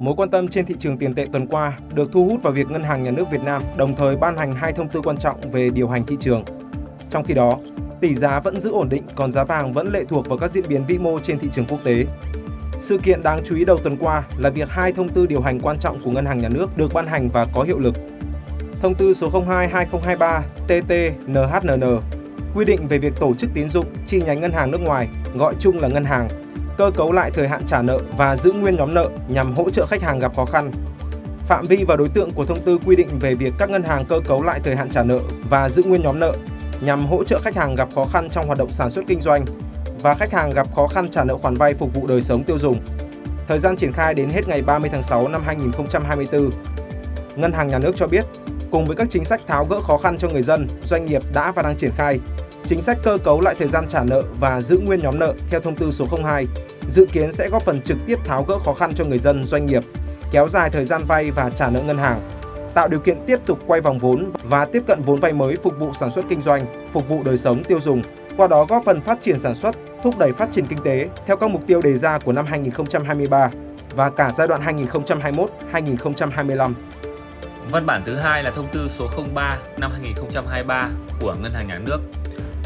Mối quan tâm trên thị trường tiền tệ tuần qua được thu hút vào việc Ngân hàng Nhà nước Việt Nam đồng thời ban hành hai thông tư quan trọng về điều hành thị trường. Trong khi đó, tỷ giá vẫn giữ ổn định còn giá vàng vẫn lệ thuộc vào các diễn biến vĩ mô trên thị trường quốc tế. Sự kiện đáng chú ý đầu tuần qua là việc hai thông tư điều hành quan trọng của Ngân hàng Nhà nước được ban hành và có hiệu lực. Thông tư số 02-2023 TT-NHNN quy định về việc tổ chức tín dụng chi nhánh ngân hàng nước ngoài, gọi chung là ngân hàng, cơ cấu lại thời hạn trả nợ và giữ nguyên nhóm nợ nhằm hỗ trợ khách hàng gặp khó khăn. Phạm vi và đối tượng của thông tư quy định về việc các ngân hàng cơ cấu lại thời hạn trả nợ và giữ nguyên nhóm nợ nhằm hỗ trợ khách hàng gặp khó khăn trong hoạt động sản xuất kinh doanh và khách hàng gặp khó khăn trả nợ khoản vay phục vụ đời sống tiêu dùng. Thời gian triển khai đến hết ngày 30 tháng 6 năm 2024. Ngân hàng Nhà nước cho biết, cùng với các chính sách tháo gỡ khó khăn cho người dân, doanh nghiệp đã và đang triển khai, chính sách cơ cấu lại thời gian trả nợ và giữ nguyên nhóm nợ theo thông tư số 02 dự kiến sẽ góp phần trực tiếp tháo gỡ khó khăn cho người dân, doanh nghiệp, kéo dài thời gian vay và trả nợ ngân hàng, tạo điều kiện tiếp tục quay vòng vốn và tiếp cận vốn vay mới phục vụ sản xuất kinh doanh, phục vụ đời sống tiêu dùng, qua đó góp phần phát triển sản xuất, thúc đẩy phát triển kinh tế theo các mục tiêu đề ra của năm 2023 và cả giai đoạn 2021-2025. Văn bản thứ hai là thông tư số 03 năm 2023 của Ngân hàng Nhà nước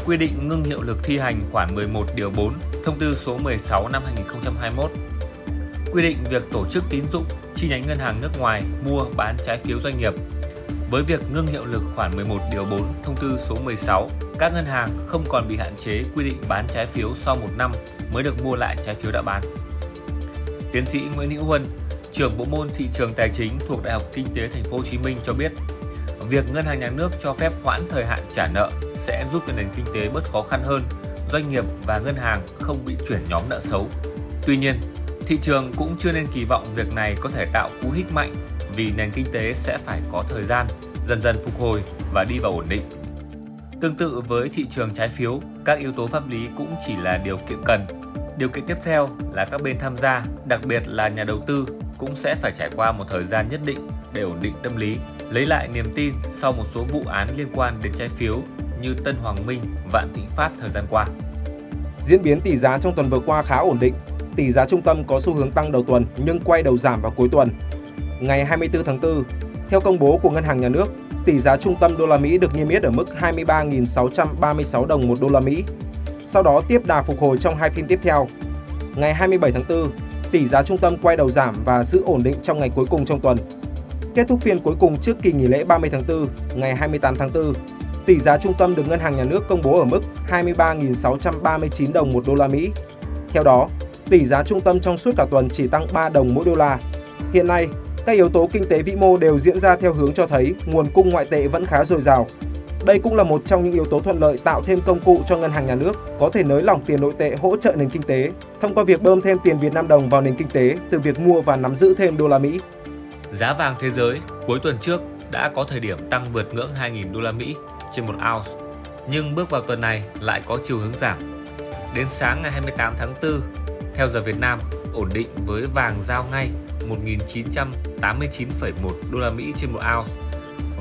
quy định ngưng hiệu lực thi hành khoản 11 điều 4 thông tư số 16 năm 2021 quy định việc tổ chức tín dụng chi nhánh ngân hàng nước ngoài mua bán trái phiếu doanh nghiệp. Với việc ngưng hiệu lực khoản 11 điều 4 thông tư số 16, các ngân hàng không còn bị hạn chế quy định bán trái phiếu sau một năm mới được mua lại trái phiếu đã bán. Tiến sĩ Nguyễn Hữu Huân, trưởng bộ môn thị trường tài chính thuộc Đại học Kinh tế Thành phố Hồ Chí Minh cho biết, việc ngân hàng nhà nước cho phép hoãn thời hạn trả nợ sẽ giúp cho nền kinh tế bớt khó khăn hơn, doanh nghiệp và ngân hàng không bị chuyển nhóm nợ xấu. Tuy nhiên, Thị trường cũng chưa nên kỳ vọng việc này có thể tạo cú hích mạnh vì nền kinh tế sẽ phải có thời gian dần dần phục hồi và đi vào ổn định. Tương tự với thị trường trái phiếu, các yếu tố pháp lý cũng chỉ là điều kiện cần. Điều kiện tiếp theo là các bên tham gia, đặc biệt là nhà đầu tư cũng sẽ phải trải qua một thời gian nhất định để ổn định tâm lý, lấy lại niềm tin sau một số vụ án liên quan đến trái phiếu như Tân Hoàng Minh, Vạn Thịnh Phát thời gian qua. Diễn biến tỷ giá trong tuần vừa qua khá ổn định tỷ giá trung tâm có xu hướng tăng đầu tuần nhưng quay đầu giảm vào cuối tuần. Ngày 24 tháng 4, theo công bố của Ngân hàng Nhà nước, tỷ giá trung tâm đô la Mỹ được niêm yết ở mức 23.636 đồng một đô la Mỹ. Sau đó tiếp đà phục hồi trong hai phiên tiếp theo. Ngày 27 tháng 4, tỷ giá trung tâm quay đầu giảm và giữ ổn định trong ngày cuối cùng trong tuần. Kết thúc phiên cuối cùng trước kỳ nghỉ lễ 30 tháng 4, ngày 28 tháng 4, tỷ giá trung tâm được Ngân hàng Nhà nước công bố ở mức 23.639 đồng một đô la Mỹ. Theo đó, tỷ giá trung tâm trong suốt cả tuần chỉ tăng 3 đồng mỗi đô la. Hiện nay, các yếu tố kinh tế vĩ mô đều diễn ra theo hướng cho thấy nguồn cung ngoại tệ vẫn khá dồi dào. Đây cũng là một trong những yếu tố thuận lợi tạo thêm công cụ cho ngân hàng nhà nước có thể nới lỏng tiền nội tệ hỗ trợ nền kinh tế thông qua việc bơm thêm tiền Việt Nam đồng vào nền kinh tế từ việc mua và nắm giữ thêm đô la Mỹ. Giá vàng thế giới cuối tuần trước đã có thời điểm tăng vượt ngưỡng 2.000 đô la Mỹ trên 1 ounce, nhưng bước vào tuần này lại có chiều hướng giảm. Đến sáng ngày 28 tháng 4, theo giờ Việt Nam, ổn định với vàng giao ngay 1.989,1 đô la Mỹ trên 1 ounce.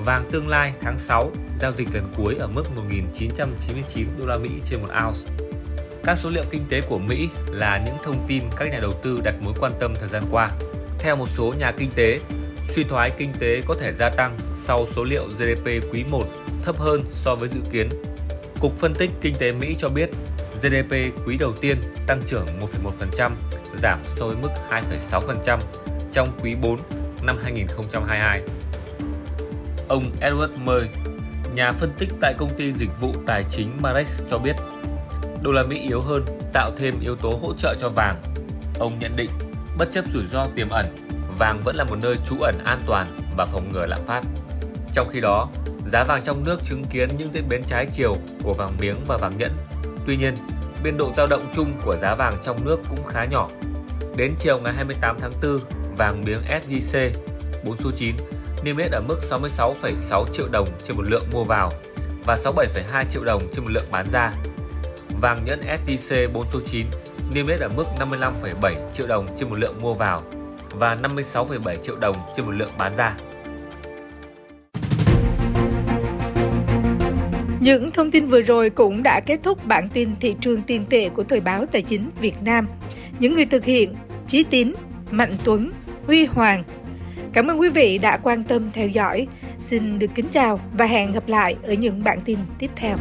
Vàng tương lai tháng 6 giao dịch lần cuối ở mức 1.999 đô la Mỹ trên 1 ounce. Các số liệu kinh tế của Mỹ là những thông tin các nhà đầu tư đặt mối quan tâm thời gian qua. Theo một số nhà kinh tế, suy thoái kinh tế có thể gia tăng sau số liệu GDP quý 1 thấp hơn so với dự kiến. Cục phân tích kinh tế Mỹ cho biết GDP quý đầu tiên tăng trưởng 1,1%, giảm so với mức 2,6% trong quý 4 năm 2022. Ông Edward Murray, nhà phân tích tại công ty dịch vụ tài chính Marex cho biết, đô la Mỹ yếu hơn tạo thêm yếu tố hỗ trợ cho vàng. Ông nhận định, bất chấp rủi ro tiềm ẩn, vàng vẫn là một nơi trú ẩn an toàn và phòng ngừa lạm phát. Trong khi đó, giá vàng trong nước chứng kiến những diễn biến trái chiều của vàng miếng và vàng nhẫn Tuy nhiên, biên độ dao động chung của giá vàng trong nước cũng khá nhỏ. Đến chiều ngày 28 tháng 4, vàng miếng SJC 4 số 9 niêm yết ở mức 66,6 triệu đồng trên một lượng mua vào và 67,2 triệu đồng trên một lượng bán ra. Vàng nhẫn SJC 4 số 9 niêm yết ở mức 55,7 triệu đồng trên một lượng mua vào và 56,7 triệu đồng trên một lượng bán ra. Những thông tin vừa rồi cũng đã kết thúc bản tin thị trường tiền tệ của Thời báo Tài chính Việt Nam. Những người thực hiện Chí Tín, Mạnh Tuấn, Huy Hoàng. Cảm ơn quý vị đã quan tâm theo dõi. Xin được kính chào và hẹn gặp lại ở những bản tin tiếp theo.